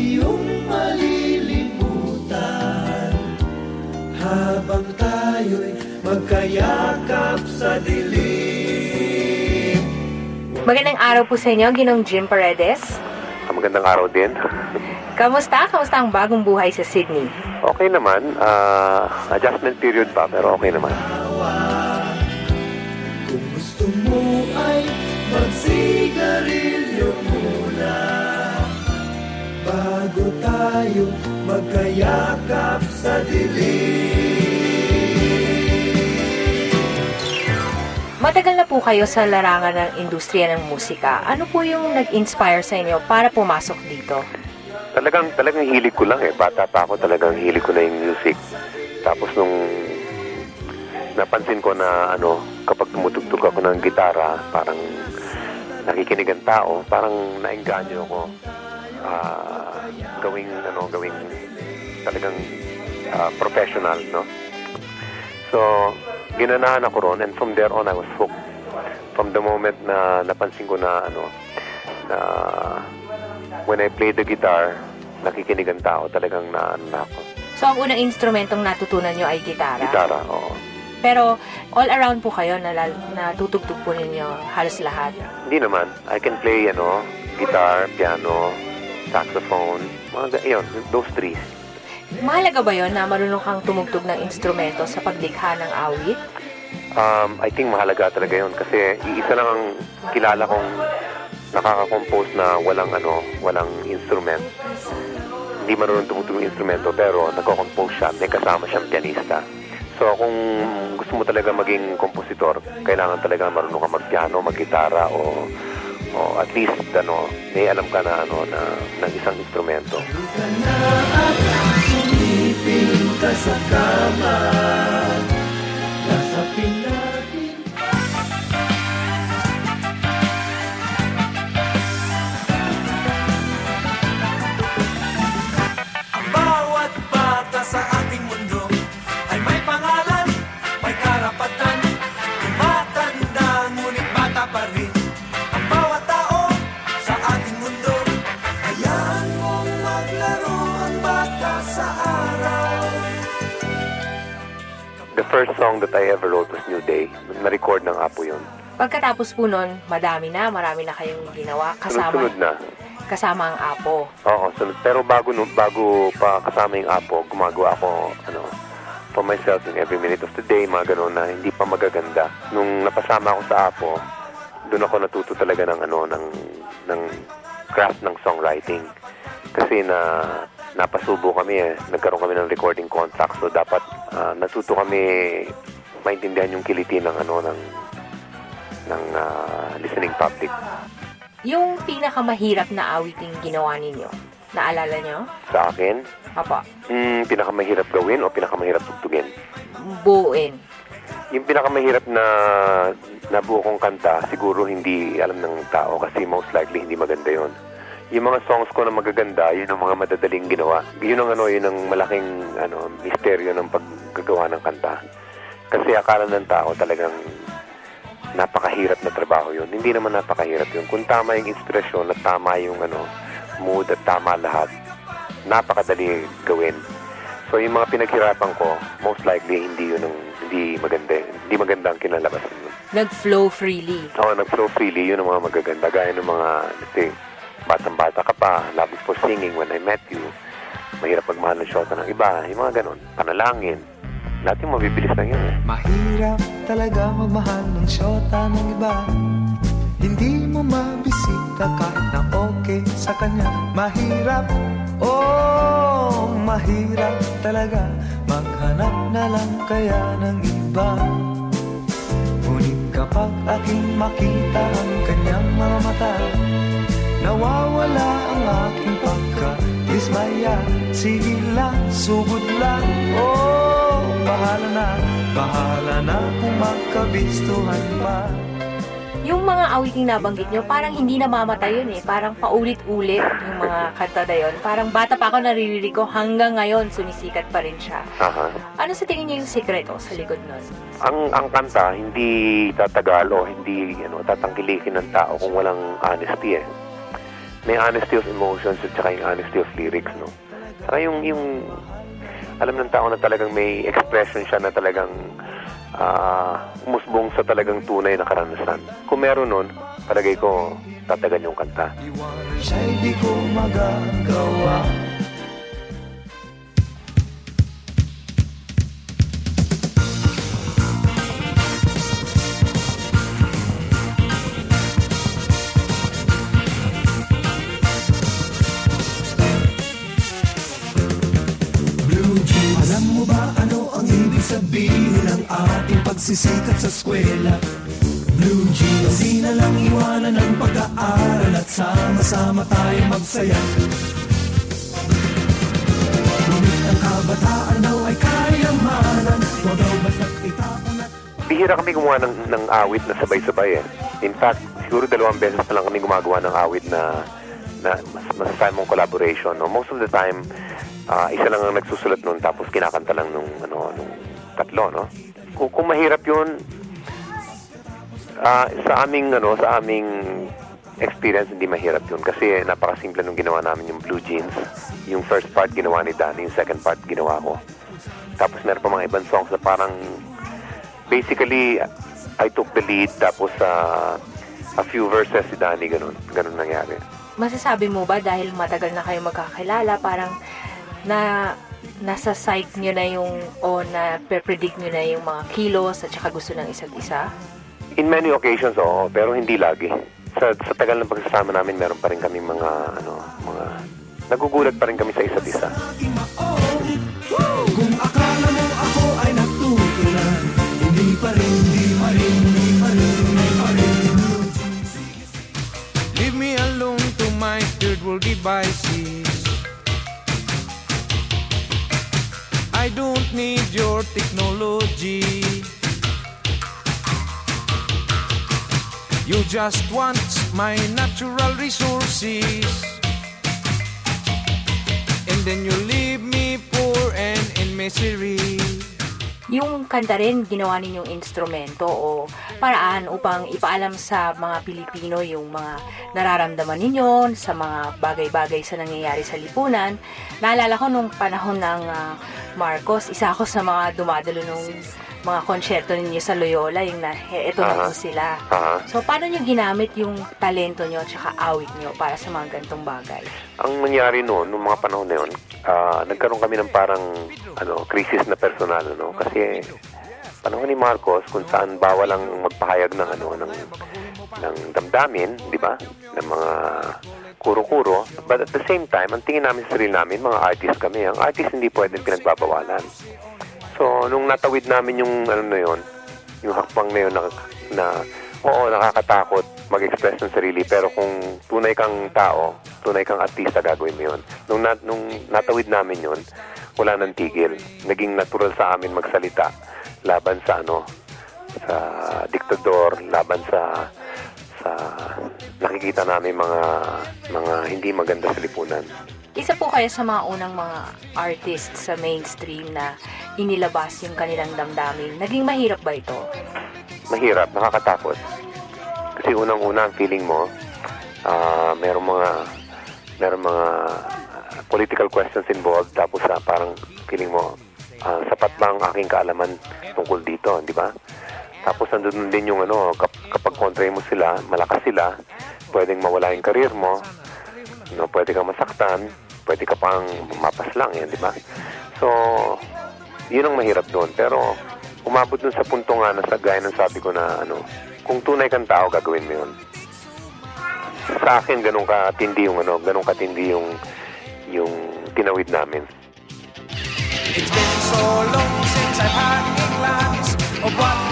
Iyong malilimutan Habang tayo'y magkayakap sa dilim Magandang araw po sa inyo, Ginong Jim Paredes. Ah, Magandang araw din. Kamusta? Kamusta ang bagong buhay sa Sydney? Okay naman. ah, adjustment period pa, pero okay naman. Bago tayo magkayakap sa dilim Matagal na po kayo sa larangan ng industriya ng musika. Ano po yung nag-inspire sa inyo para pumasok dito? Talagang, talagang hilig ko lang eh. Bata pa ako, talagang hilig ko na yung music. Tapos nung napansin ko na ano, kapag tumutugtog ako ng gitara, parang nakikinig ang tao, parang naengganyo ako ah, gawing, ano, gawing talagang ah, professional, no? So, ginanahan ako ron and from there on I was hooked. From the moment na napansin ko na ano na when I play the guitar, nakikinig ang tao, talagang na, na ako. So, ang unang instrumentong natutunan nyo ay gitara. Gitara, oo. Pero, all around po kayo, na, natutugtog po ninyo halos lahat. Hindi naman. I can play, ano, guitar, piano, saxophone, mga, ga- yun, those three. Mahalaga ba yon na marunong kang tumugtog ng instrumento sa paglikha ng awit? Um, I think mahalaga talaga yun kasi iisa lang ang kilala kong nakaka-compose na walang ano, walang instrument. Hindi marunong tumutugtog ng instrumento pero nagko-compose siya, may kasama siyang pianista. So kung gusto mo talaga maging kompositor, kailangan talaga marunong ka mag-piano, mag-gitara o o at least ano, may alam ka na ano na ng isang instrumento. Ka na at ka sa kama first song that I ever wrote was New Day. Na-record ng Apo yun. Pagkatapos po nun, madami na, marami na kayong ginawa kasama, Sunod-sunod na. kasama ang apo. Oo, sunod. Pero bago, no, bago pa kasama yung Apo, gumagawa ako, ano, for myself in every minute of the day, mga ganun na hindi pa magaganda. Nung napasama ako sa Apo, doon ako natuto talaga ng, ano, ng, ng craft ng songwriting. Kasi na napasubo kami eh. Nagkaroon kami ng recording contract. So dapat ah, natuto kami maintindihan yung kiliti ng ano ng ng ah, listening public. Yung pinakamahirap na awiting ginawa ninyo, naalala nyo? Sa akin, Papa, hmm, pinakamahirap gawin o pinakamahirap tugtugin? buuin. Yung pinakamahirap na nabuo kong kanta, siguro hindi alam ng tao kasi most likely hindi maganda yon. Yung mga songs ko na magaganda, yun ang mga madadaling ginawa. Yun ang ano, yun ang malaking ano, misteryo ng paggagawa ng kanta. Kasi akala ng tao talagang napakahirap na trabaho yun. Hindi naman napakahirap yun. Kung tama yung inspirasyon at tama yung ano, mood at tama lahat, napakadali gawin. So yung mga pinaghirapan ko, most likely hindi yun ang hindi maganda. Hindi maganda ang kinalabasan. Nag-flow freely. Oo, nag-flow freely, yun ang mga magaganda. Gaya ng mga, let's say, batang-bata ka pa, love is for singing when I met you. Mahirap magmahal ng shota ng iba, yung mga ganun. Panalangin. Lahat yung mabibilis lang yun eh. Mahirap talaga magmahal ng syota ng iba Hindi mo mabisita kahit na okay sa kanya Mahirap, oh mahirap talaga Maghanap na lang kaya ng iba Ngunit Kapag aking makita ang kanyang mga mata Nawawala ang aking pagka-dismaya Sige lang, sugod lang Oh, bahala na Bahala na kung magkabistuhan pa Yung mga awiting nabanggit nyo, parang hindi namamatay yun eh. Parang paulit-ulit yung mga kanta na yun. Parang bata pa ako naririnig ko hanggang ngayon sumisikat pa rin siya. Aha. Ano sa tingin niyo yung sikreto sa likod nun? Ang ang kanta hindi tatagal o hindi ano tatangkilikin ng tao kung walang honesty eh. May honesty of emotions at saka yung honesty of lyrics, no. Saka yung yung alam ng tao na talagang may expression siya na talagang ah umusbong sa talagang tunay na karanasan. Kung meron nun, palagay ko tatagan yung kanta. Iwanan siya'y ko magagawa ating pagsisikat sa eskwela? Blue jeans Di na lang iwanan ang pag-aaral at sama-sama tayo magsaya Ngunit ang kabataan daw ay kayamanan Huwag daw basta't itapon at Bihira kami gumawa ng, ng awit na sabay-sabay eh. In fact, siguro dalawang beses na lang kami gumagawa ng awit na na mas masasabi mong collaboration. No? Most of the time, ah, isa lang ang nagsusulat nun tapos kinakanta lang nung, ano, nung tatlo. No? Kung, kung mahirap yun, ah, sa aming ano sa aming experience hindi mahirap yun kasi napakasimple nung ginawa namin yung Blue Jeans. Yung first part ginawa ni Danny, yung second part ginawa ko. Tapos meron pa mga ibang songs na parang basically I took the lead tapos ah, a few verses si Danny ganun. Ganun nangyari. Masasabi mo ba dahil matagal na kayo magkakilala, parang na nasa sight nyo na yung o na predict nyo na yung mga kilos at saka gusto ng isa't isa? In many occasions, oo, pero hindi lagi. Sa, sa tagal ng pagsasama namin, meron pa rin kami mga, ano, mga, nagugulat pa rin kami sa isa't isa. Kung akala mo ako ay natutunan Hindi pa rin, hindi pa rin, hindi pa rin, hindi pa rin Leave me alone to my third world devices. I don't need your technology. You just want my natural resources. And then you leave me poor and in misery. Yung kanta rin, ginawa ninyong instrumento o paraan upang ipaalam sa mga Pilipino yung mga nararamdaman ninyo sa mga bagay-bagay sa nangyayari sa lipunan. Naalala ko nung panahon ng ah, Marcos, isa ako sa mga dumadalo nung mga konsyerto ninyo sa Loyola, yung na, "He, eto na po sila. Aha. So, paano nyo ginamit yung talento nyo at saka awit nyo para sa mga gantong bagay? Ang nangyari noon, nung mga panahon na yun, ah, nagkaroon kami ng parang ano, crisis na personal, no? Kasi panahon ni Marcos kung saan bawal ang magpahayag ng ano ng ng damdamin, di ba? Ng mga kuro-kuro. But at the same time, ang tingin namin sa sarili namin, mga artist kami. Ang artist hindi pwedeng pinagbabawalan. So, nung natawid namin yung ano na yun, yung hakbang na yun na, na oo, nakakatakot mag-express ng sarili, pero kung tunay kang tao, tunay kang artista, gagawin mo yun. Nung, na, nung natawid namin yun, wala nang tigil. Naging natural sa amin magsalita laban sa ano, sa diktador, laban sa sa nakikita namin mga mga hindi maganda sa lipunan. Isa po kayo sa mga unang mga artist sa mainstream na inilabas yung kanilang damdamin. Naging mahirap ba ito? mahirap, nakakatakot. Kasi unang-una ang feeling mo, ah merong mga merong mga ah, political questions involved tapos ah, parang feeling mo ah, sapat ba ang aking kaalaman tungkol dito, di ba? Tapos nandun din yung ano, kap- kapag kontra mo sila, malakas sila, pwedeng mawala yung karir mo, no, pwede kang masaktan, pwede ka pang mapas lang yan, di ba? So, yun ang mahirap doon. Pero, umabot dun sa punto nga na sa gaya ng sabi ko na ano, kung tunay kang tao, gagawin mo yun. Sa akin, ganun katindi yung ano, ganun katindi yung yung tinawid namin. It's been so long since I've had a glance of what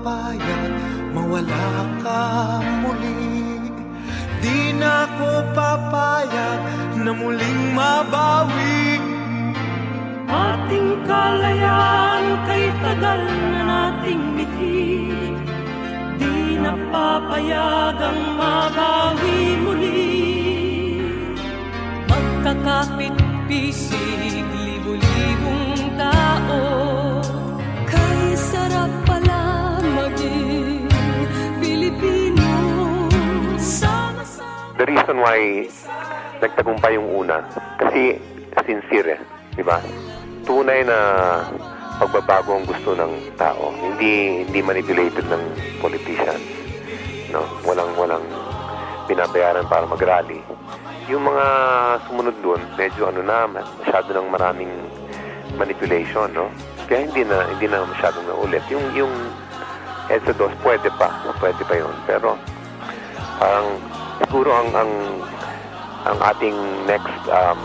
papayag mawala ka muli. Di na ako papayag na muling mabawi. Ating kalayaan kay tagal na nating mithi Di na papayagang mabawi muli. Magkakapit pisig libo-libong tao The reason why nagtagumpay yung una, kasi sincere di ba? Tunay na pagbabago ang gusto ng tao. Hindi hindi manipulated ng politicians. No, walang walang binabayaran para mag-rally. Yung mga sumunod doon, medyo ano na, masyado ng maraming manipulation, no? Kaya hindi na hindi na masyadong naulit. Yung yung EDSA 2, pwede pa, pwede pa yun. Pero parang siguro ang ang ang ating next um,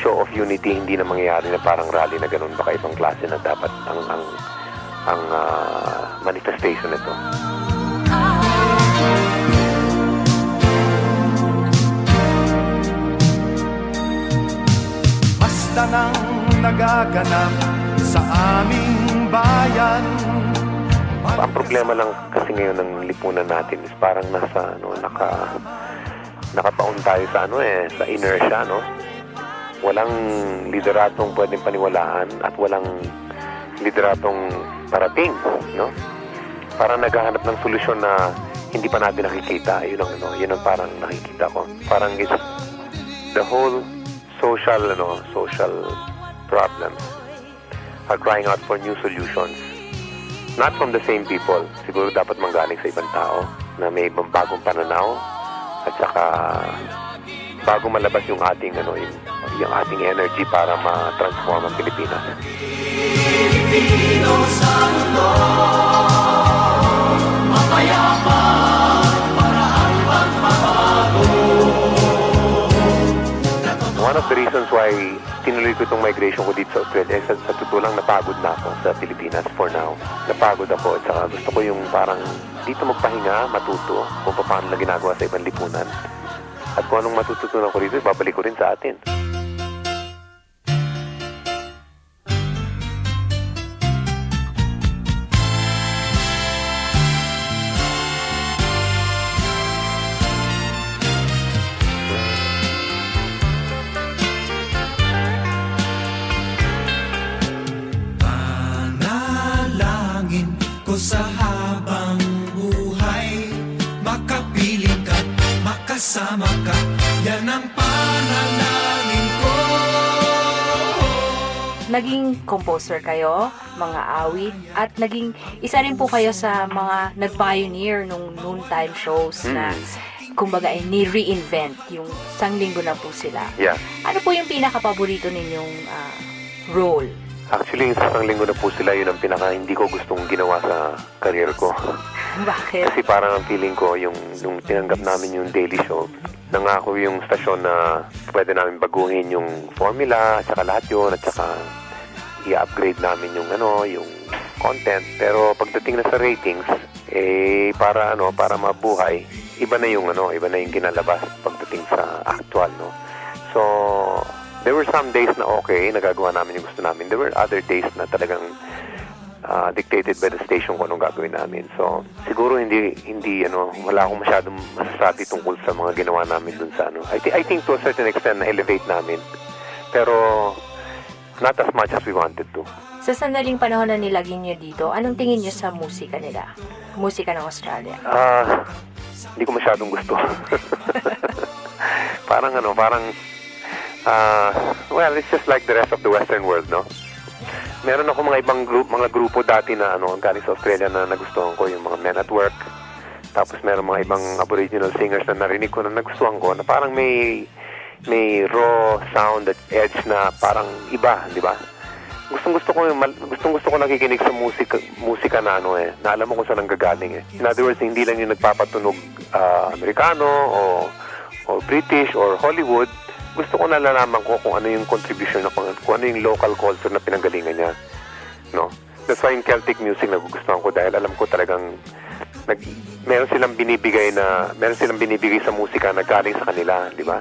show of unity hindi na mangyayari na parang rally na ganun baka ibang klase na dapat ang ang ang ah, manifestation nito. Basta nang nagaganap sa aming bayan Ang problema lang ngayon ng lipunan natin is parang nasa ano naka nakapaon tayo sa ano eh sa inertia no. Walang lideratong pwedeng paniwalaan at walang lideratong parating, no? Parang naghahanap ng solusyon na hindi pa natin nakikita. Yun ang ano, yun ang parang nakikita ko. Parang it's the whole social ano, social problems are crying out for new solutions. Not from the same people. Siguro dapat manggaling sa ibang tao na may ibang bagong pananaw at saka bago malabas yung ating ano yung, yung ating energy para ma-transform ang Pilipinas. One of the reasons why tinuloy ko itong migration ko dito sa Australia, eh, sa, sa totoo lang napagod na ako sa Pilipinas for now. Napagod ako at saka gusto ko yung parang dito magpahinga, matuto kung paano lang ginagawa sa ibang lipunan. At kung anong matututunan ko dito, babalik ko rin sa atin. Ko sa habang buhay Makapiling ka, makasama ka Yan ang panalangin ko Naging composer kayo, mga awit, at naging isa rin po kayo sa mga nag-pioneer nung noontime shows na kumbaga ay ni-reinvent yung isang linggo na po sila. Yeah. Ano po yung pinaka-paborito ninyong ah, role? Actually, yung sa isang linggo na po sila, yun ang pinaka hindi ko gustong ginawa sa career ko. Bakit? Kasi parang ang feeling ko, yung, yung tinanggap namin yung daily show, nangako yung stasyon na pwede namin baguhin yung formula, at saka lahat yun, at saka i-upgrade namin yung ano, yung content. Pero pagdating na sa ratings, eh, para ano, para mabuhay, iba na yung ano, iba na yung ginalabas pagdating sa actual, no? So, there were some days na okay, nagagawa namin yung gusto namin. There were other days na talagang ah, dictated by the station kung anong gagawin namin. So, siguro hindi, hindi, ano, wala akong masyadong masasabi tungkol sa mga ginawa namin dun sa, ano. I, thi- I think to a certain extent na elevate namin. Pero, not as much as we wanted to. Sa sandaling panahon na nilagay niyo dito, anong tingin niyo sa musika nila? Musika ng Australia. Ah, hindi ko masyadong gusto. parang ano, parang ah, well, it's just like the rest of the western world, no? Meron ako mga ibang group, mga grupo dati na ano, galing sa Australia na nagustuhan ko, yung mga Men at Work. Tapos meron mga ibang aboriginal singers na narinig ko na nagustuhan ko na parang may may raw sound at edge na parang iba, di ba? Gustong gusto ko yung gustong gusto ko nakikinig sa musika musika na ano eh, na alam mo kung saan ang gagaling eh. In other words, hindi lang yung nagpapatunog ah, Amerikano o o British or Hollywood. Gusto ko nalalaman ko kung ano yung contribution na kung, kung ano yung local culture na pinanggalingan niya. No? That's why yung Celtic music nagugustuhan ko dahil alam ko talagang nag, meron silang binibigay na meron silang binibigay sa musika na galing sa kanila, di ba?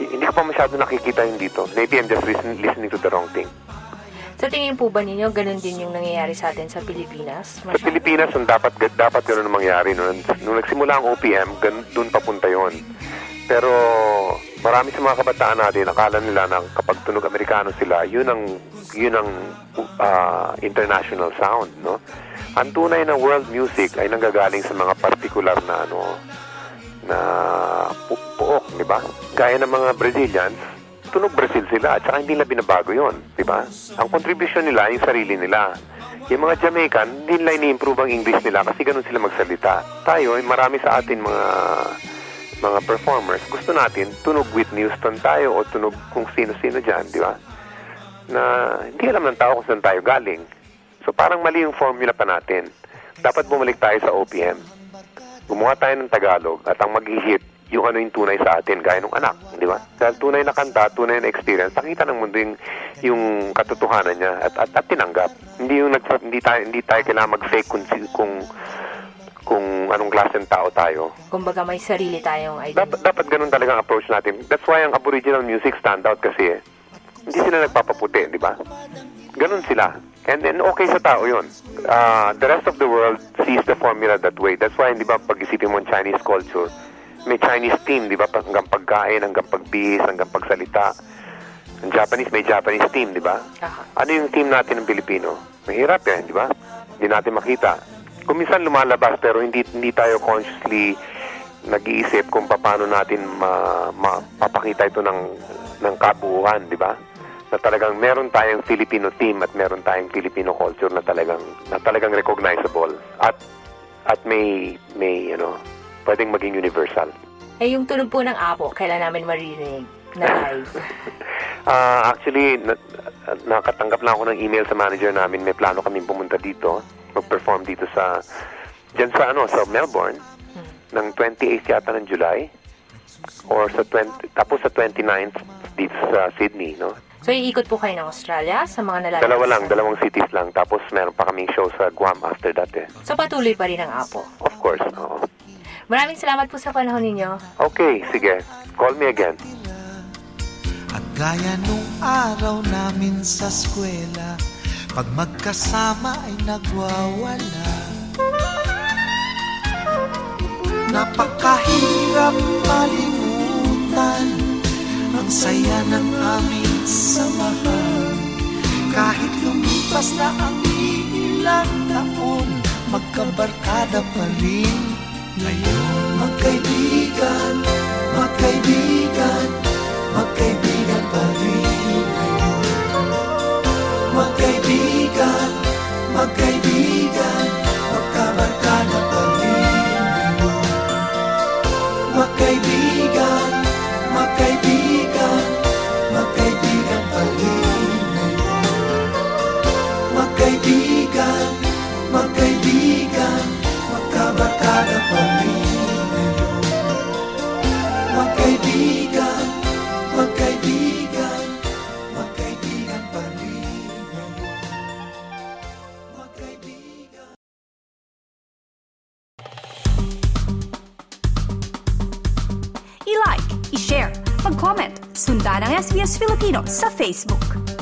Hindi ko pa masyado nakikita yun dito. Maybe I'm just listen, listening to the wrong thing. Sa tingin po ba ninyo, ganun din yung nangyayari sa atin sa Pilipinas? Sa Pilipinas, ang dapat, dapat gano'n ang mangyari. Nung, nung nagsimula ang OPM, gan, doon papunta yon. Pero marami sa mga kabataan natin, akala nila na kapag tunog Amerikano sila, yun ang, yun ang ah, international sound, no? Ang tunay na world music ay nanggagaling sa mga particular na ano na pu- puok, di ba? Gaya ng mga Brazilians, tunog Brazil sila at saka hindi nila binabago yon, di ba? Ang contribution nila, yung sarili nila. Yung mga Jamaican, hindi nila ini-improve ang English nila kasi ganun sila magsalita. Tayo, marami sa atin mga mga performers, gusto natin tunog Whitney Houston tayo o tunog kung sino-sino dyan, di ba? Na hindi alam ng tao kung saan tayo galing. So parang mali yung formula pa natin. Dapat bumalik tayo sa OPM. Gumawa tayo ng Tagalog at ang mag-hit yung ano yung tunay sa atin, gaya ng anak, di ba? Dahil tunay na kanta, tunay na experience, nakita ng mundo yung, yung katotohanan niya at, at, at tinanggap. Hindi yung nag, hindi tayo hindi tayo kailangan mag-fake kung kung kung anong klaseng tao tayo. Kumbaga may sarili tayong Dapat, identity. dapat ganun talaga ang approach natin. That's why ang aboriginal music stand out kasi eh. Hindi sila nagpapaputi, di ba? Ganun sila. And then, okay sa tao yun. Uh, the rest of the world sees the formula that way. That's why, di ba, pag isipin mo Chinese culture, may Chinese team, di ba, hanggang pagkain, hanggang pagbihis, hanggang pagsalita. Ang Japanese, may Japanese team, di ba? Ano yung team natin ng Pilipino? Mahirap yan, di ba? Hindi natin makita. Kung minsan lumalabas pero hindi hindi tayo consciously nag-iisip kung paano natin ma, mapapakita ito ng ng kabuuan, di ba? Na talagang meron tayong Filipino team at meron tayong Filipino culture na talagang na talagang recognizable at at may may ano, pwedeng maging universal. Eh, yung tunog po ng apo, kailan namin maririnig na live? Ah, actually, na, nakatanggap lang ako ng email sa manager namin. May plano kaming pumunta dito, mag-perform dito sa, dyan sa, ano, sa Melbourne, ng 28th yata ng July, or sa 20, tapos sa 29th dito sa Sydney, no? So, iikot po kayo ng Australia sa mga nalalabas? Dalawa lang, dalawang cities lang. Tapos meron pa kaming show sa Guam after that eh. So, patuloy pa rin ang apo. Of course, oo. Maraming salamat po sa panahon ninyo. Okay, sige. Call me again. At gaya nung araw namin sa eskwela Pag magkasama ay nagwawala. Napakahirap malimutan Ang saya ng aming samahan Kahit lumipas na ang ilang taon Magkabarkada pa rin. Ngayon Magkaibigan, magkaibigan Magkaibigan pa rin magkaibigan Filipino sa Facebook.